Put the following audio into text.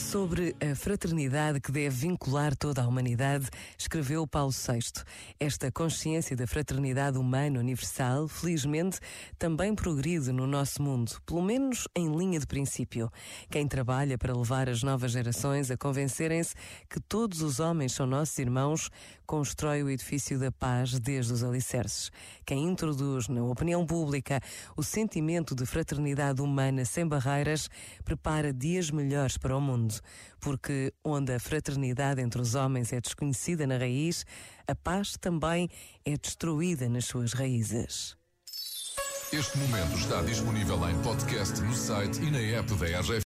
Sobre a fraternidade que deve vincular toda a humanidade, escreveu Paulo VI. Esta consciência da fraternidade humana universal, felizmente, também progride no nosso mundo, pelo menos em linha de princípio. Quem trabalha para levar as novas gerações a convencerem-se que todos os homens são nossos irmãos, constrói o edifício da paz desde os alicerces. Quem introduz na opinião pública o sentimento de fraternidade humana sem barreiras, prepara dias melhores para o mundo porque onde a fraternidade entre os homens é desconhecida na raiz, a paz também é destruída nas suas raízes. Este momento está disponível em podcast no site e na app da RGF.